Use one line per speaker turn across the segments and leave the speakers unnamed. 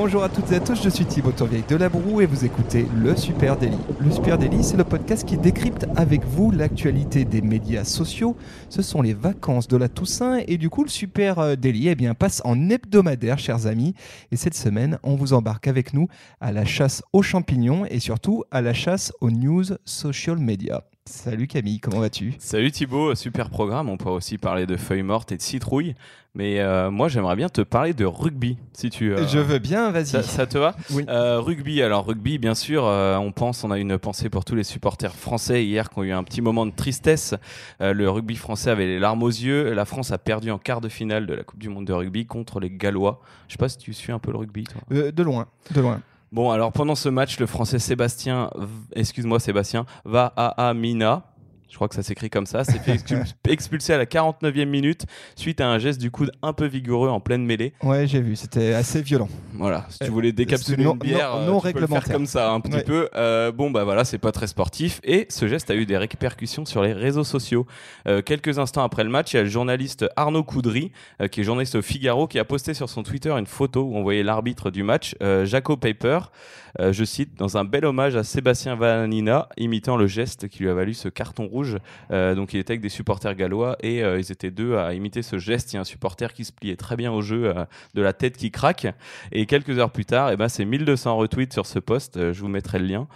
Bonjour à toutes et à tous, je suis Thibaut Tourvieille de La Broue et vous écoutez Le Super Daily. Le Super Daily, c'est le podcast qui décrypte avec vous l'actualité des médias sociaux. Ce sont les vacances de la Toussaint et du coup, le Super euh, Daily eh bien, passe en hebdomadaire, chers amis. Et cette semaine, on vous embarque avec nous à la chasse aux champignons et surtout à la chasse aux news social media. Salut Camille, comment vas-tu?
Salut Thibaut, super programme. On pourrait aussi parler de feuilles mortes et de citrouilles. Mais euh, moi, j'aimerais bien te parler de rugby, si tu. euh,
Je veux bien, vas-y.
Ça, ça te va?
Oui.
Euh, Rugby, alors rugby, bien sûr, euh, on pense, on a une pensée pour tous les supporters français hier qui ont eu un petit moment de tristesse. Le rugby français avait les larmes aux yeux. La France a perdu en quart de finale de la Coupe du Monde de rugby contre les Gallois. Je sais pas si tu suis un peu le rugby, toi.
De loin, de loin.
Bon, alors pendant ce match, le français Sébastien, excuse-moi Sébastien, va à Amina. Je crois que ça s'écrit comme ça. S'est fait expul- expulser à la 49e minute suite à un geste du coude un peu vigoureux en pleine mêlée.
Ouais, j'ai vu, c'était assez violent.
Voilà, si tu
Euh,
voulais décapsuler
non-
une bière,
non-
euh,
non
tu peux le faire comme ça un petit
Ouais.
peu. Euh, bon, bah voilà, c'est pas très sportif. Et ce geste a eu des répercussions sur les réseaux sociaux. Euh, quelques instants après le match, il y a le journaliste Arnaud Coudry, euh, qui est journaliste au Figaro, qui a posté sur son Twitter une photo où on voyait l'arbitre du match, euh, Jaco Paper, euh, je cite, dans un bel hommage à Sébastien Vanina, imitant le geste qui lui a valu ce carton rouge. Euh, donc il était avec des supporters gallois et euh, ils étaient deux à imiter ce geste. Il y a un supporter qui se pliait très bien au jeu, euh, de la tête qui craque. Et quelques heures plus tard, eh ben, c'est 1200 retweets sur ce post. Euh, je vous mettrai le lien.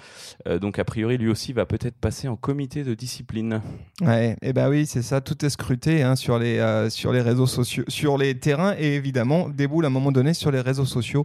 Donc a priori, lui aussi va peut-être passer en comité de discipline.
Et ben oui, c'est ça, tout est scruté hein, sur, les, sur les réseaux sociaux, sur les terrains et évidemment déboule à un moment donné sur les réseaux sociaux.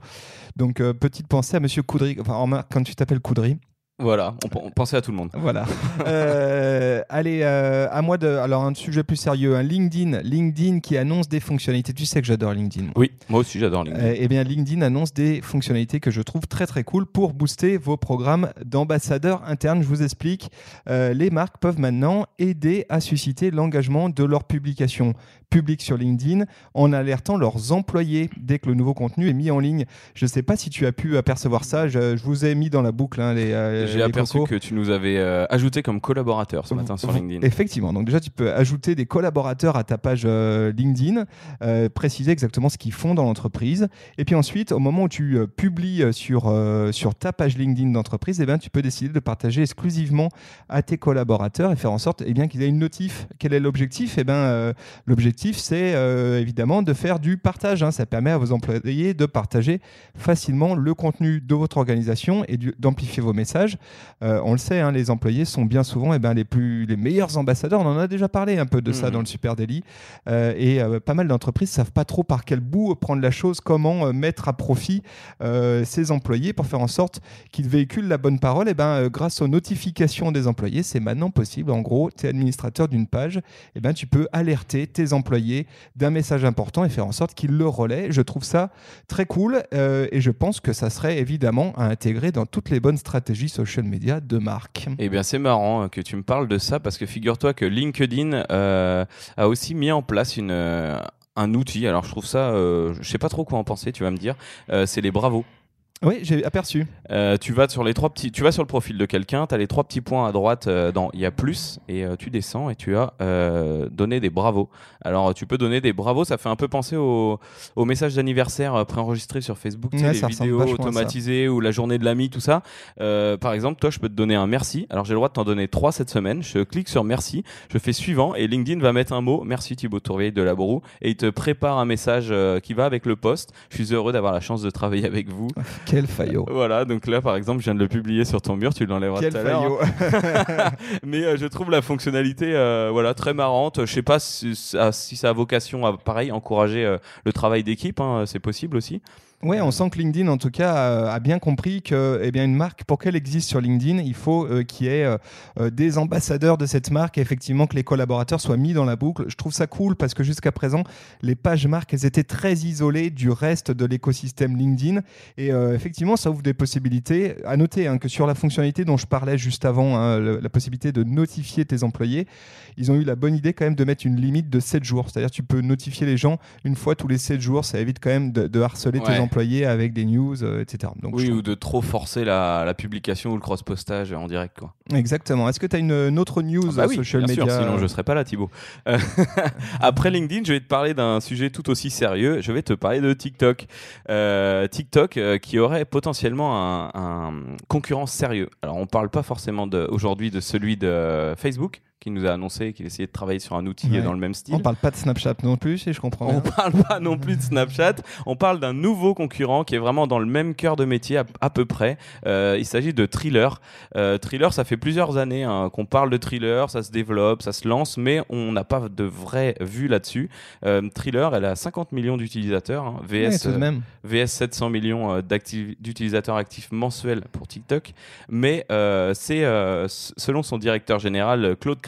Donc petite pensée à Monsieur Coudry, enfin quand tu t'appelles Coudry,
Voilà, on, pensait à tout le monde.
voilà. Euh, allez, euh, à moi de, alors un sujet plus sérieux, un LinkedIn, LinkedIn qui annonce des fonctionnalités. Tu sais que j'adore LinkedIn.
Oui, moi aussi j'adore LinkedIn.
Euh, eh bien, LinkedIn annonce des fonctionnalités que je trouve très très cool pour booster vos programmes d'ambassadeurs internes. Je vous explique. Les marques peuvent maintenant aider à susciter l'engagement de leurs publications publiques sur LinkedIn en alertant leurs employés dès que le nouveau contenu est mis en ligne. Je ne sais pas si tu as pu apercevoir ça. Je, je vous ai mis dans la boucle hein, les. Euh,
J'ai aperçu que tu nous avais euh, ajouté comme collaborateur ce matin sur
Vous-
LinkedIn.
Effectivement. Donc déjà, tu peux ajouter des collaborateurs à ta page euh, LinkedIn, euh, préciser exactement ce qu'ils font dans l'entreprise. Et puis ensuite, au moment où tu publies sur, sur ta page LinkedIn d'entreprise, eh ben, tu peux décider de partager exclusivement à tes collaborateurs et faire en sorte eh bien, qu'ils aient une notif. Quel est l'objectif? Eh ben, L'objectif, c'est évidemment de faire du partage. hein. Ça permet à vos employés de partager facilement le contenu de votre organisation et d'amplifier vos messages. Euh, on le sait, hein, les employés sont bien souvent eh ben, les, plus, les meilleurs ambassadeurs. On en a déjà parlé un peu de ça
Mhm.
dans le Super Daily. Euh, et euh, pas mal d'entreprises savent pas trop par quel bout prendre la chose, comment mettre à profit ces employés pour faire en sorte qu'ils véhiculent la bonne parole. Et ben, euh, grâce aux notifications des employés, c'est maintenant possible. En gros, tu es administrateur d'une page, et ben, tu peux alerter tes employés d'un message important et faire en sorte qu'ils le relaient. Je trouve ça très cool et je pense que ça serait évidemment à intégrer dans toutes les bonnes stratégies social media.
Eh bien, c'est marrant euh, que tu me parles de ça parce que figure-toi que LinkedIn euh, a aussi mis en place euh, un outil. Alors, je trouve ça, je sais pas trop quoi en penser, tu vas me dire. C'est les bravos.
Oui, j'ai aperçu.
Euh, tu vas sur les trois petits, tu vas sur le profil de quelqu'un, tu as les trois petits points à droite euh, dans il y a plus et euh, tu descends et tu as euh, donné des bravos. Alors tu peux donner des bravos, ça fait un peu penser au, au message d'anniversaire euh, préenregistré sur Facebook,
Ouais,
les vidéos automatisées ou la journée de l'ami, tout ça. Euh, par exemple, toi je peux te donner un merci. Alors j'ai le droit de t'en donner trois cette semaine. Je clique sur merci, je fais suivant et LinkedIn va mettre un mot merci Thibaut Tourvieille de la Broue et il te prépare un message euh, qui va avec le post. Je suis heureux d'avoir la chance de travailler avec vous.
Quel faillot.
Voilà, donc là par exemple, je viens de le publier sur ton mur, tu l'enlèveras tout à l'heure.
faillot.
Mais euh, je trouve la fonctionnalité euh, voilà très marrante. Je sais pas si, ça- si ça a vocation à pareil encourager euh, le travail d'équipe, hein, c'est possible aussi.
Ouais, on sent que LinkedIn, en tout cas, a, a bien compris que, eh bien, une marque, pour qu'elle existe sur LinkedIn, il faut euh, qu'il y ait euh, euh, des ambassadeurs de cette marque et effectivement que les collaborateurs soient mis dans la boucle. Je trouve ça cool parce que jusqu'à présent, les pages marques, elles étaient très isolées du reste de l'écosystème LinkedIn. Et euh, effectivement, ça ouvre des possibilités. À noter hein, que sur la fonctionnalité dont je parlais juste avant, hein, la possibilité de notifier tes employés, ils ont eu la bonne idée quand même de mettre une limite de 7 jours. C'est-à-dire tu peux notifier les gens une fois tous les 7 jours. Ça évite quand même de, harceler tes
Ouais,
employés avec des news, euh, etc. Donc,
oui, ou de trop forcer la, la publication ou le cross-postage en direct. Quoi.
Exactement. Est-ce que tu as une, une autre news
Ah bah oui,
social
bien sûr,
media
sinon je serais pas là, Thibaut. Euh, Après LinkedIn, je vais te parler d'un sujet tout aussi sérieux. Je vais te parler de TikTok. Euh, TikTok qui aurait potentiellement un, un concurrent sérieux. Alors, on parle pas forcément aujourd'hui de celui de Facebook qui nous a annoncé qu'il essayait de travailler sur un outil
Ouais.
dans le même style.
On parle pas de Snapchat non plus, si je comprends.
On
bien.
parle pas non plus de Snapchat, on parle d'un nouveau concurrent qui est vraiment dans le même cœur de métier à, à peu près. Euh, il s'agit de Thriller. Euh, Thriller, ça fait plusieurs années hein, qu'on parle de Thriller, ça se développe, ça se lance, mais on n'a pas de vraie vue là-dessus. Euh, Thriller, elle a 50 millions d'utilisateurs, hein, VS,
même.
VS 700 millions euh, d'utilisateurs actifs mensuels pour TikTok. Mais euh, c'est, selon son directeur général, Claude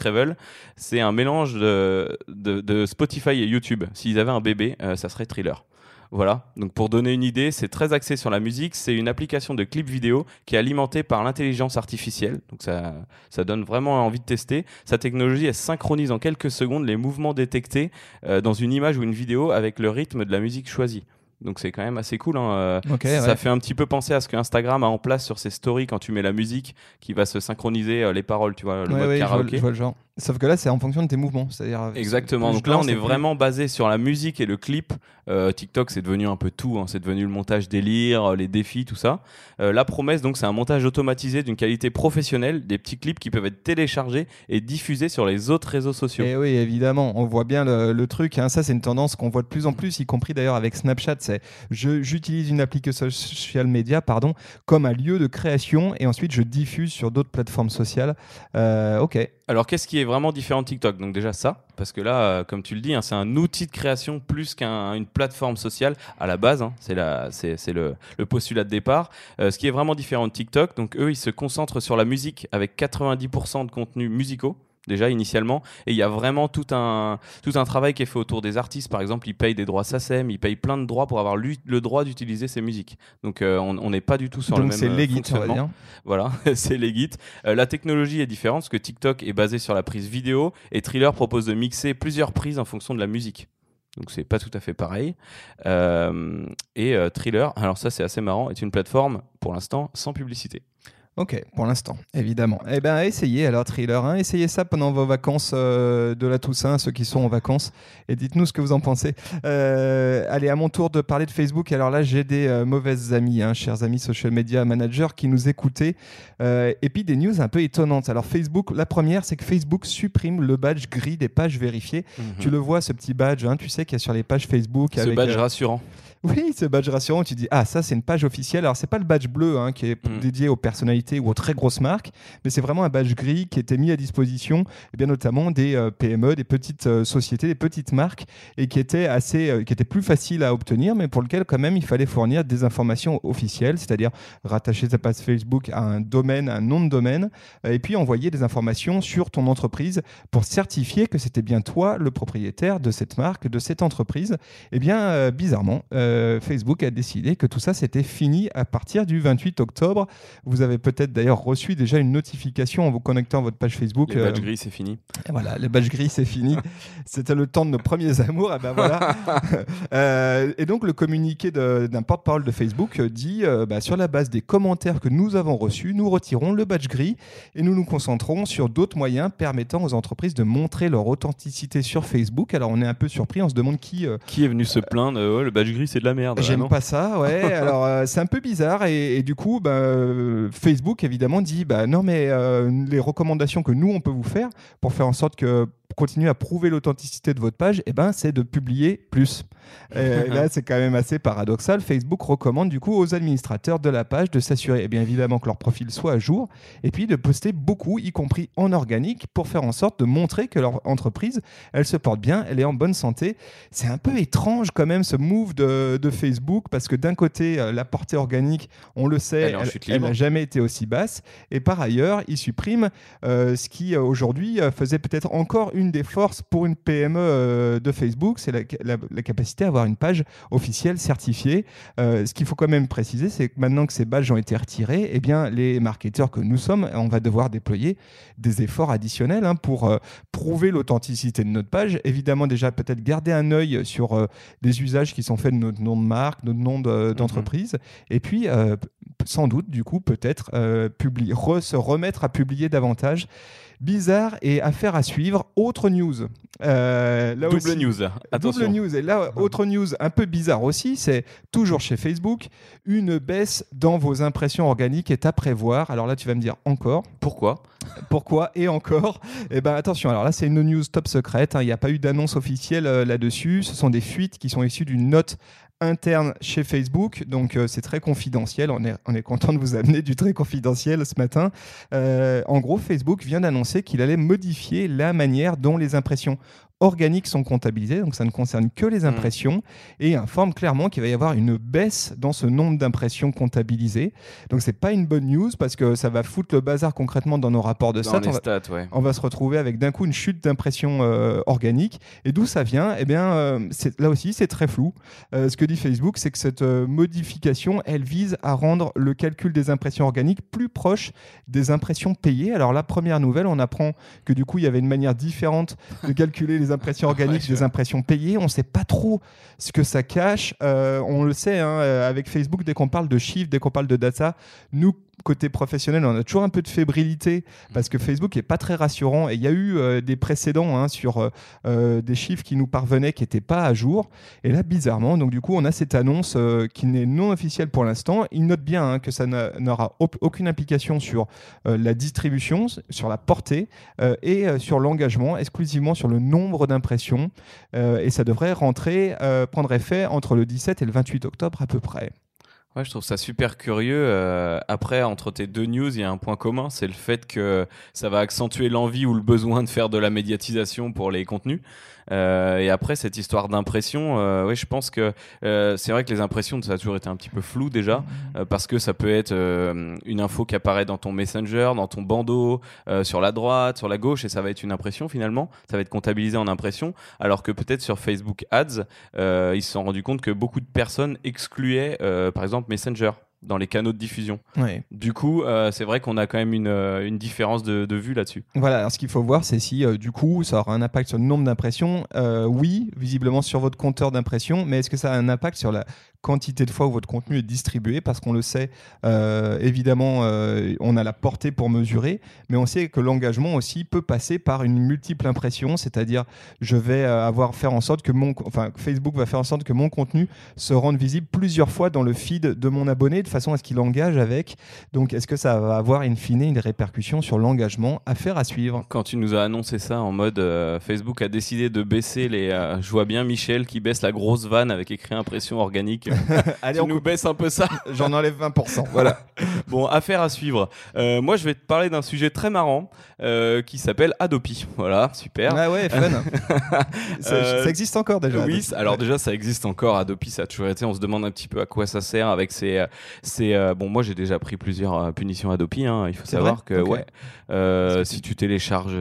C'est un mélange de, Spotify et YouTube. S'ils avaient un bébé, euh, ça serait Thriller. Voilà, donc pour donner une idée, c'est très axé sur la musique. C'est une application de clip vidéo qui est alimentée par l'intelligence artificielle. Donc ça, ça donne vraiment envie de tester. Sa technologie, elle synchronise en quelques secondes les mouvements détectés euh, dans une image ou une vidéo avec le rythme de la musique choisie. Donc c'est quand même assez cool. hein, euh, ça
ouais.
fait un petit peu penser à ce que Instagram a en place sur ses stories quand tu mets la musique qui va se synchroniser euh, les paroles, tu vois, le
Ouais,
mode
ouais, je, vois,
karaoké.
je vois le genre. Sauf que là, c'est en fonction de tes mouvements. C'est-à-dire, euh,
Exactement. Donc là, on est vraiment basé sur la musique et le clip. Euh, TikTok, c'est devenu un peu tout. hein. C'est devenu le montage délire, euh, les défis, tout ça. Euh, la promesse, donc, c'est un montage automatisé d'une qualité professionnelle, des petits clips qui peuvent être téléchargés et diffusés sur les autres réseaux sociaux.
Et oui, évidemment, on voit bien le, le truc. hein. Ça, c'est une tendance qu'on voit de plus en plus, y compris d'ailleurs avec Snapchat. C'est j'utilise une application social media, pardon, comme un lieu de création, et ensuite je diffuse sur d'autres plateformes sociales. Euh, ok.
Alors, qu'est-ce qui est vraiment différent de TikTok? Donc déjà ça, parce que là, euh, comme tu le dis, hein, c'est un outil de création plus qu'une plateforme sociale à la base. hein. c'est le, le postulat de départ. Euh, ce qui est vraiment différent de TikTok, donc eux, ils se concentrent sur la musique avec 90% de contenus musicaux déjà initialement et il y a vraiment tout un tout un travail qui est fait autour des artistes par exemple ils payent des droits SACEM ils payent plein de droits pour avoir le droit d'utiliser ces musiques donc euh, on n'est pas du tout sur le même
c'est
euh,
legit, on va dire.
Voilà, c'est Legit. Euh, la technologie est différente parce que TikTok est basé sur la prise vidéo et Thriller propose de mixer plusieurs prises en fonction de la musique. Donc c'est pas tout à fait pareil. Euh, et Thriller, alors ça c'est assez marrant, est une plateforme pour l'instant sans publicité.
Ok, pour l'instant, évidemment. Eh bien, essayez alors, Thriller. hein. essayez ça pendant vos vacances euh, de la Toussaint, ceux qui sont en vacances, et dites-nous ce que vous en pensez. Euh, allez, à mon tour de parler de Facebook. Alors là, j'ai des euh, mauvaises amies, hein, chers amis social media managers, qui nous écoutaient. Et puis des news un peu étonnantes. Alors Facebook, la première, c'est que Facebook supprime le badge gris des pages vérifiées. Tu le vois, ce petit badge, hein, tu sais, qu'il y a sur les pages Facebook.
Ce
avec,
badge rassurant.
Oui, ce badge rassurant, tu dis ah ça c'est une page officielle. Alors c'est pas le badge bleu hein, qui est
Mm.
dédié aux personnalités ou aux très grosses marques, mais c'est vraiment un badge gris qui était mis à disposition, et bien notamment des euh, PME, des petites euh, sociétés, des petites marques, et qui était assez, euh, qui était plus facile à obtenir, mais pour lequel quand même il fallait fournir des informations officielles, c'est-à-dire rattacher sa page Facebook à un domaine, un nom de domaine, et puis envoyer des informations sur ton entreprise pour certifier que c'était bien toi le propriétaire de cette marque, de cette entreprise. Eh bien, bizarrement, euh, Facebook a décidé que tout ça, c'était fini à partir du 28 octobre. Vous avez peut-être d'ailleurs reçu déjà une notification en vous connectant à votre page Facebook.
Les
euh,
badges gris, c'est fini.
et Voilà, le badge gris, c'est fini. C'était le temps de nos premiers amours. Ah ben voilà. Euh, et donc, le communiqué d'un porte-parole de Facebook euh, dit euh, bah, sur la base des commentaires que nous avons reçus, nous retirons le badge gris et nous nous concentrons sur d'autres moyens permettant aux entreprises de montrer leur authenticité sur Facebook. Alors, on est un peu surpris, on se demande qui. euh,
Qui est venu se plaindre euh, Le badge gris, c'est de la merde.
J'aime pas ça, ouais. Alors euh, c'est un peu bizarre et, et du coup, bah, Facebook évidemment dit, bah non mais euh, les recommandations que nous on peut vous faire pour faire en sorte que continuer à prouver l'authenticité de votre page, eh ben c'est de publier plus. Et là c'est quand même assez paradoxal. Facebook recommande du coup aux administrateurs de la page de s'assurer, eh bien évidemment que leur profil soit à jour et puis de poster beaucoup, y compris en organique, pour faire en sorte de montrer que leur entreprise, elle se porte bien, elle est en bonne santé. C'est un peu étrange quand même ce move de, de Facebook parce que d'un côté, euh, la portée organique, on le sait,
Elle
n'a jamais été aussi basse. Et par ailleurs, ils suppriment euh, ce qui euh, aujourd'hui faisait peut-être encore une des forces pour une PME euh, de Facebook, c'est la, la- la capacité à avoir une page officielle certifiée. Euh, ce qu'il faut quand même préciser, c'est que maintenant que ces badges ont été retirés, eh bien, les marketeurs que nous sommes, on va devoir déployer des efforts additionnels hein, pour euh, prouver l'authenticité de notre page. Évidemment, déjà, peut-être garder un œil sur des usages qui sont faits de notre nom de marque, notre nom de- d'entreprise. Et puis, sans doute, du coup, peut-être euh, publier, re- se remettre à publier davantage. Bizarre et affaire à suivre. Autre news. Euh, là
Double
aussi-
news. Attention.
Double news. Et là, autre news un peu bizarre aussi, c'est toujours chez Facebook, une baisse dans vos impressions organiques est à prévoir. Alors là, tu vas me dire encore.
Pourquoi?
Pourquoi et encore Eh ben attention, alors là c'est une news top secrète, hein. il n'y a pas eu d'annonce officielle euh, là-dessus, ce sont des fuites qui sont issues d'une note interne chez Facebook, donc euh, c'est très confidentiel, on est, on est content de vous amener du très confidentiel ce matin. Euh, en gros, Facebook vient d'annoncer qu'il allait modifier la manière dont les impressions organiques sont comptabilisées, donc ça ne concerne que les impressions, et informe clairement qu'il va y avoir une baisse dans ce nombre d'impressions comptabilisées. Donc c'est pas une bonne news parce que ça va foutre le bazar concrètement dans nos rapports de
Dans
stats. On va-
stats, ouais.
on va se retrouver avec d'un coup une chute d'impression euh, organique. Et d'où ça vient? Eh bien, euh, là aussi, c'est très flou. Euh, ce que dit Facebook, c'est que cette modification, elle vise à rendre le calcul des impressions organiques plus proche des impressions payées. Alors, la première nouvelle, on apprend que du coup, il y avait une manière différente de calculer les impressions organiques
Ouais,
des impressions payées. On ne sait pas trop ce que ça cache. Euh, on le sait, hein, euh, avec Facebook, dès qu'on parle de chiffres, dès qu'on parle de data, nous, côté professionnel, on a toujours un peu de fébrilité parce que Facebook est pas très rassurant et il y a eu euh, des précédents hein, sur euh, euh, des chiffres qui nous parvenaient qui n'étaient pas à jour. Et là bizarrement donc du coup on a cette annonce euh, qui n'est non officielle pour l'instant. Il note bien hein, que ça n'a- n'aura au- aucune implication sur la distribution sur la portée et sur l'engagement exclusivement sur le nombre d'impressions et ça devrait rentrer prendre effet entre le 17 et le 28 octobre à peu près
Ouais, je trouve ça super curieux. Euh, après, entre tes deux news, il y a un point commun, c'est le fait que ça va accentuer l'envie ou le besoin de faire de la médiatisation pour les contenus. Euh, et après, cette histoire d'impression, euh, ouais, je pense que euh, c'est vrai que les impressions, ça a toujours été un petit peu flou déjà, euh, parce que ça peut être une info qui apparaît dans ton Messenger, dans ton bandeau, sur la droite, sur la gauche, et ça va être une impression finalement. Ça va être comptabilisé en impression, alors que peut-être sur Facebook Ads, ils se sont rendus compte que beaucoup de personnes excluaient, par exemple, Messenger dans les canaux de diffusion.
ouais.
Du coup, euh, c'est vrai qu'on a quand même une, euh, une différence de, de vue là-dessus.
Voilà, alors ce qu'il faut voir, c'est si euh, du coup ça aura un impact sur le nombre d'impressions. Euh, oui, visiblement sur votre compteur d'impressions, mais est-ce que ça a un impact sur la quantité de fois où votre contenu est distribué Parce qu'on le sait, euh, évidemment, euh, on a la portée pour mesurer, mais on sait que l'engagement aussi peut passer par une multiple impression, c'est-à-dire je vais euh, avoir faire en sorte que mon, enfin Facebook va faire en sorte que mon contenu se rende visible plusieurs fois dans le feed de mon abonné de façon à ce qu'il engage avec. Donc, est-ce que ça va avoir in fine une répercussion sur l'engagement Affaire à suivre?
Quand tu nous as annoncé ça en mode Facebook a décidé de baisser les. je vois bien Michel qui baisse la grosse vanne avec écrit impression organique.
Allez,
tu
on
nous
coupe.
baisses un peu ça.
J'en enlève 20%. Voilà.
Bon, affaire à suivre. Euh, moi, je vais te parler d'un sujet très marrant euh, qui s'appelle Adopi. Voilà, super.
Ah ouais, fun. ça,
Euh,
ça existe encore déjà.
Oui, alors déjà ça existe encore Adopi, ça a toujours été. On se demande un petit peu à quoi ça sert avec ces, ces bon moi j'ai déjà pris plusieurs punitions Adopi. Hein, il faut
C'est
savoir que ouais, si tu télécharges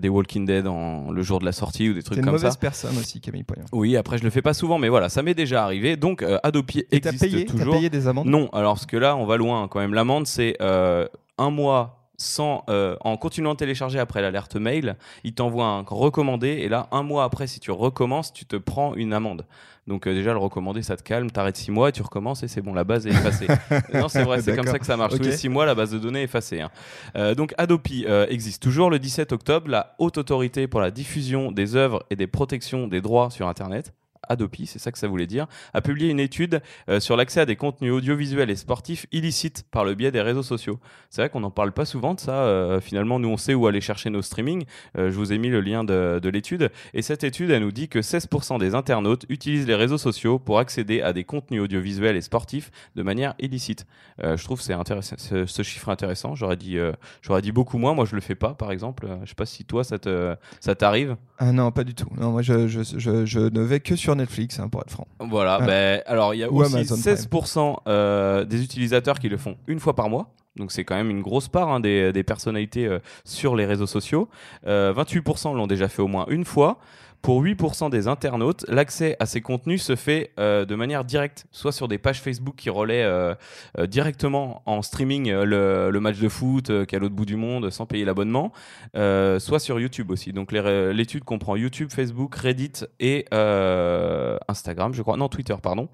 des Walking Dead en, le jour de la sortie ou des trucs
une
comme
mauvaise
ça.
personne aussi, Camille Poignon.
Oui, après je le fais pas souvent, mais voilà, ça m'est déjà arrivé. Donc euh, Adopi
Et t'as
existe
payé, t'as
toujours.
payé des amendes
Non, alors parce que là, on va loin hein, quand même. L'amende, c'est euh, un mois sans, euh, en continuant de télécharger après l'alerte mail. Il t'envoie un recommandé et là, un mois après, si tu recommences, tu te prends une amende. Donc euh, déjà, le recommandé, ça te calme, t'arrêtes six mois et tu recommences et c'est bon, la base est effacée. non, c'est vrai, c'est comme ça que ça marche. Tous
Ok.
les six mois, la base de données est effacée. hein. Euh, donc Adopi existe toujours. Le 17 octobre, la Haute Autorité pour la diffusion des œuvres et des protections des droits sur Internet, Adopi, c'est ça que ça voulait dire, a publié une étude euh, sur l'accès à des contenus audiovisuels et sportifs illicites par le biais des réseaux sociaux. C'est vrai qu'on n'en parle pas souvent de ça. euh, finalement, nous, on sait où aller chercher nos streamings. Euh, je vous ai mis le lien de, de l'étude. Et cette étude, elle nous dit que 16% des internautes utilisent les réseaux sociaux pour accéder à des contenus audiovisuels et sportifs de manière illicite. Je trouve c'est ce, chiffre intéressant. J'aurais dit, j'aurais dit beaucoup moins. Moi, je le fais pas, par exemple. Je sais pas si toi, ça t'arrive.
Ah non, pas du tout. Non, moi, je, je, je, je ne vais que sur Netflix, hein, pour être franc.
Voilà,
Ouais.
ben, alors il y a
Ou
aussi
Amazon Prime.
16% euh, des utilisateurs qui le font une fois par mois. Donc c'est quand même une grosse part hein, des, des personnalités euh, sur les réseaux sociaux. Euh, 28% l'ont déjà fait au moins une fois. Pour 8% des internautes, l'accès à ces contenus se fait euh, de manière directe, soit sur des pages Facebook qui relaient euh, euh, directement en streaming le, le match de foot qui est à l'autre bout du monde sans payer l'abonnement, soit sur YouTube aussi. Donc l'étude comprend YouTube, Facebook, Reddit et Instagram, je crois. Non, Twitter, pardon.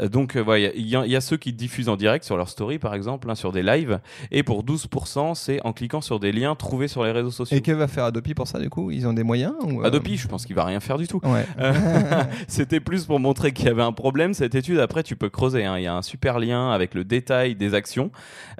Donc voilà, il y, a- il y a ceux qui diffusent en direct sur leur story, par exemple, hein, sur des lives. Et pour 12%, c'est en cliquant sur des liens trouvés sur les réseaux sociaux.
Et que va faire Adopi pour ça, du coup? Ils ont des moyens ou,
Adopi, je pense qu'il va rien faire du tout.
Ouais.
Euh, C'était plus pour montrer qu'il y avait un problème. Cette étude, après, tu peux creuser. hein. Il y a un super lien avec le détail des actions.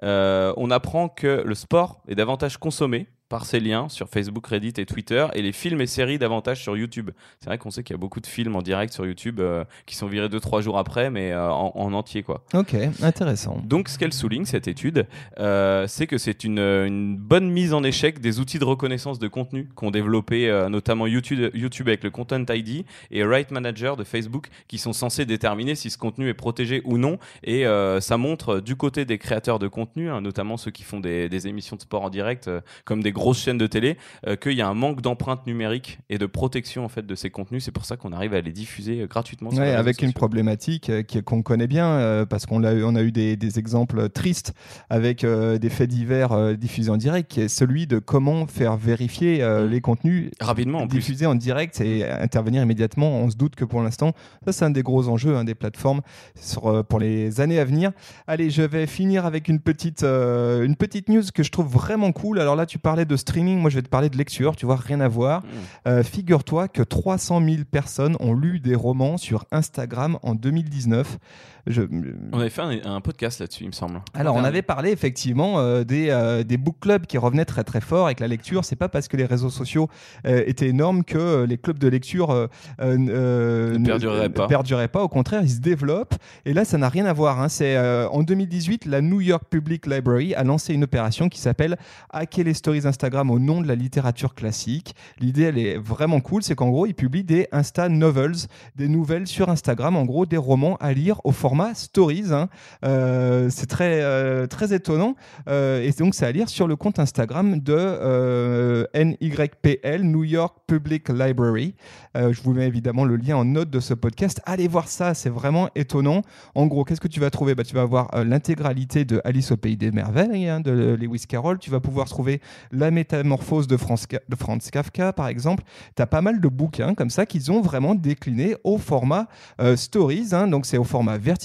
Euh, on apprend que le sport est davantage consommé par ces liens sur Facebook, Reddit et Twitter, et les films et séries davantage sur YouTube. C'est vrai qu'on sait qu'il y a beaucoup de films en direct sur YouTube euh, qui sont virés 2-3 jours après, mais euh, en, en entier, quoi.
Ok, intéressant.
Donc, ce qu'elle souligne, cette étude, euh, c'est que c'est une, une bonne mise en échec des outils de reconnaissance de contenu qu'ont développé notamment YouTube, YouTube avec le Content ID et Right Manager de Facebook, qui sont censés déterminer si ce contenu est protégé ou non. Et ça montre du côté des créateurs de contenu, hein, notamment ceux qui font des, des émissions de sport en direct, comme des grosses chaînes de télé, euh, qu'il y a un manque d'empreinte numérique et de protection en fait de ces contenus. C'est pour ça qu'on arrive à les diffuser euh, gratuitement. sur
Ouais,
les réseaux
avec une problématique euh, qu'on connaît bien, parce qu'on a, eu- on a eu des, des exemples tristes avec des faits divers diffusés en direct, qui est celui de comment faire vérifier
Mm.
les contenus
rapidement en plus.
diffusés en direct et intervenir immédiatement. On se doute que pour l'instant, ça c'est un des gros enjeux hein, des plateformes sur, pour les années à venir. Allez, je vais finir avec une petite, euh, une petite news que je trouve vraiment cool. Alors là, tu parlais de streaming, moi je vais te parler de lecture, tu vois, rien à voir.
Mm.
Euh, Figure-toi que 300 000 personnes ont lu des romans sur Instagram en 2019. Je-
On avait fait un, un podcast là-dessus, il me semble.
alors, on avait parlé effectivement euh, des, euh, des book clubs qui revenaient très très fort avec la lecture. C'est pas parce que les réseaux sociaux euh, étaient énormes que euh, les clubs de lecture euh, euh, euh,
Ne perdureraient pas.
perduraient pas. Au contraire, ils se développent. Et là, ça n'a rien à voir. hein. C'est euh, en 2018, la New York Public Library a lancé une opération qui s'appelle Hacker les stories Instagram au nom de la littérature classique. L'idée, elle est vraiment cool. C'est qu'en gros, ils publient des Insta Novels, des nouvelles sur Instagram. En gros, des romans à lire au format Stories. hein. Euh, c'est très, euh, très étonnant. Euh, et donc, c'est à lire sur le compte Instagram de euh, NYPL, New York Public Library. Je vous mets évidemment le lien en note de ce podcast. Allez voir ça, c'est vraiment étonnant. En gros, qu'est-ce que tu vas trouver? Bah, Tu vas avoir l'intégralité de Alice au Pays des Merveilles hein, de Lewis Carroll. Tu vas pouvoir trouver La Métamorphose de Franz, Kafka, par exemple. Tu as pas mal de bouquins comme ça qu'ils ont vraiment déclinés au format Stories. hein. donc, c'est au format vertical.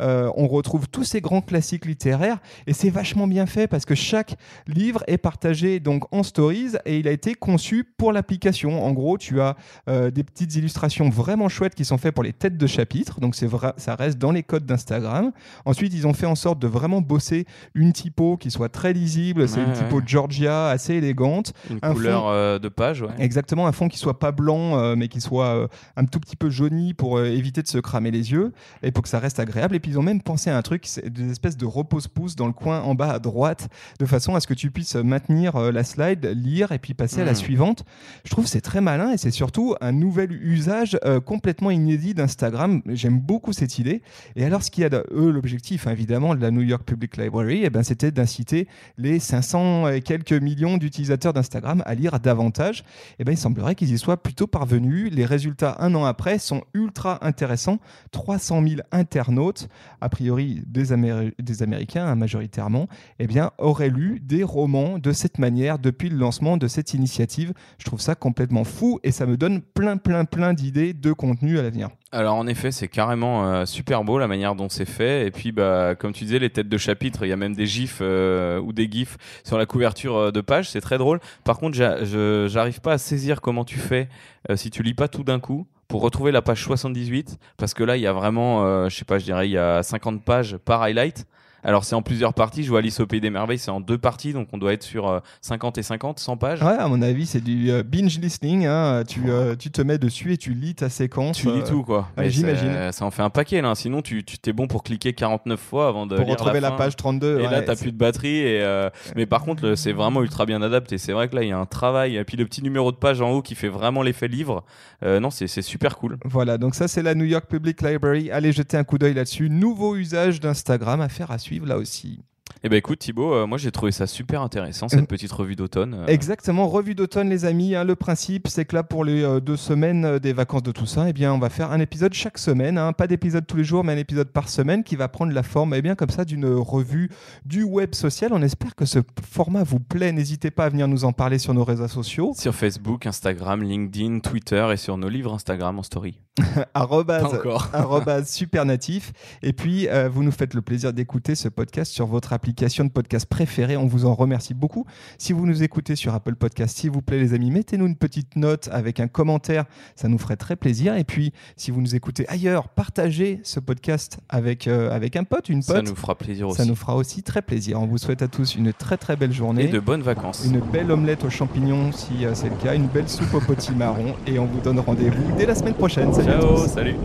Euh, on retrouve tous ces grands classiques littéraires et c'est vachement bien fait parce que chaque livre est partagé donc en stories et il a été conçu pour l'application. En gros, tu as euh, des petites illustrations vraiment chouettes qui sont faites pour les têtes de chapitre, donc c'est vrai, ça reste dans les codes d'Instagram. Ensuite, ils ont fait en sorte de vraiment bosser une typo qui soit très lisible. C'est
Ouais,
une typo
ouais.
Georgia assez élégante.
Une
un
couleur
fond-
euh, de page, ouais.
Exactement, un fond qui soit pas blanc, mais qui soit un tout petit peu jauni pour éviter de se cramer les yeux et pour que ça reste agréable. Et puis ils ont même pensé à un truc, c'est des espèces de repose-pouce dans le coin en bas à droite, de façon à ce que tu puisses maintenir euh, la slide, lire et puis passer à la
Mm.
suivante. Je trouve c'est très malin et c'est surtout un nouvel usage euh, complètement inédit d'Instagram. J'aime beaucoup cette idée. Et alors, ce qu'il y a, de, eux, l'objectif hein, évidemment de la New York Public Library, eh ben, c'était d'inciter les 500 et quelques millions d'utilisateurs d'Instagram à lire davantage. Eh ben, il semblerait qu'ils y soient plutôt parvenus. Les résultats un an après sont ultra intéressants. 300 000 internautes, a priori des, Améri- des Américains hein, majoritairement, eh bien, auraient lu des romans de cette manière depuis le lancement de cette initiative. Je trouve ça complètement fou et ça me donne plein, plein, plein d'idées de contenu à l'avenir.
Alors en effet, c'est carrément euh, super beau la manière dont c'est fait. Et puis, bah, comme tu disais, les têtes de chapitre, il y a même des gifs euh, ou des gifs sur la couverture euh, de page. C'est très drôle. Par contre, j'arrive pas à saisir comment tu fais si tu lis pas tout d'un coup pour retrouver la page 78, parce que là, il y a vraiment, euh, je sais pas, je dirais, il y a 50 pages par highlight. Alors c'est en plusieurs parties. Je vois Alice au Pays des Merveilles, c'est en deux parties, donc on doit être sur euh, 50 et 50, 100 pages.
Ouais, à mon avis, c'est du euh, binge listening. hein. Tu, euh, tu te mets dessus et tu lis ta séquence.
Tu lis
euh,
tout quoi.
ouais, j'imagine.
Ça, en fait un paquet là. Sinon tu tu t'es bon pour cliquer 49 fois avant de
pour
lire
retrouver la, page 32.
Et là, t'as plus de batterie. Et euh, Mais par contre, c'est vraiment ultra bien adapté. C'est vrai que là, il y a un travail. Et puis le petit numéro de page en haut qui fait vraiment l'effet livre. Euh, non, c'est c'est super cool.
Voilà, donc ça c'est la New York Public Library. Allez jeter un coup d'œil là-dessus. Nouveau usage d'Instagram à faire à suivre là aussi.
Et ben écoute, Thibaut, euh, moi j'ai trouvé ça super intéressant cette petite revue d'automne. Euh,
Exactement, revue d'automne les amis. hein. le principe c'est que là pour les euh, deux semaines euh, des vacances de Toussaint, eh bien on va faire un épisode chaque semaine. hein. Pas d'épisode tous les jours, mais un épisode par semaine qui va prendre la forme eh bien comme ça d'une revue du web social. On espère que ce format vous plaît. N'hésitez pas à venir nous en parler sur nos réseaux sociaux.
Sur Facebook, Instagram, LinkedIn, Twitter et sur nos livres Instagram en story.
Arrobase- arrobase supernatif. Et puis, euh, vous nous faites le plaisir d'écouter ce podcast sur votre application de podcast préférée. On vous en remercie beaucoup. Si vous nous écoutez sur Apple Podcast, s'il vous plaît, les amis, mettez-nous une petite note avec un commentaire. Ça nous ferait très plaisir. Et puis, si vous nous écoutez ailleurs, partagez ce podcast avec, euh, avec un pote, une pote.
Ça nous fera plaisir aussi.
Ça nous fera aussi très plaisir. On vous souhaite à tous une très très belle journée.
Et de bonnes vacances.
Une belle omelette aux champignons si euh, c'est le cas, une belle soupe au potimarron et on vous donne rendez-vous dès la semaine prochaine. Salut à
Ciao,
tous.
salut.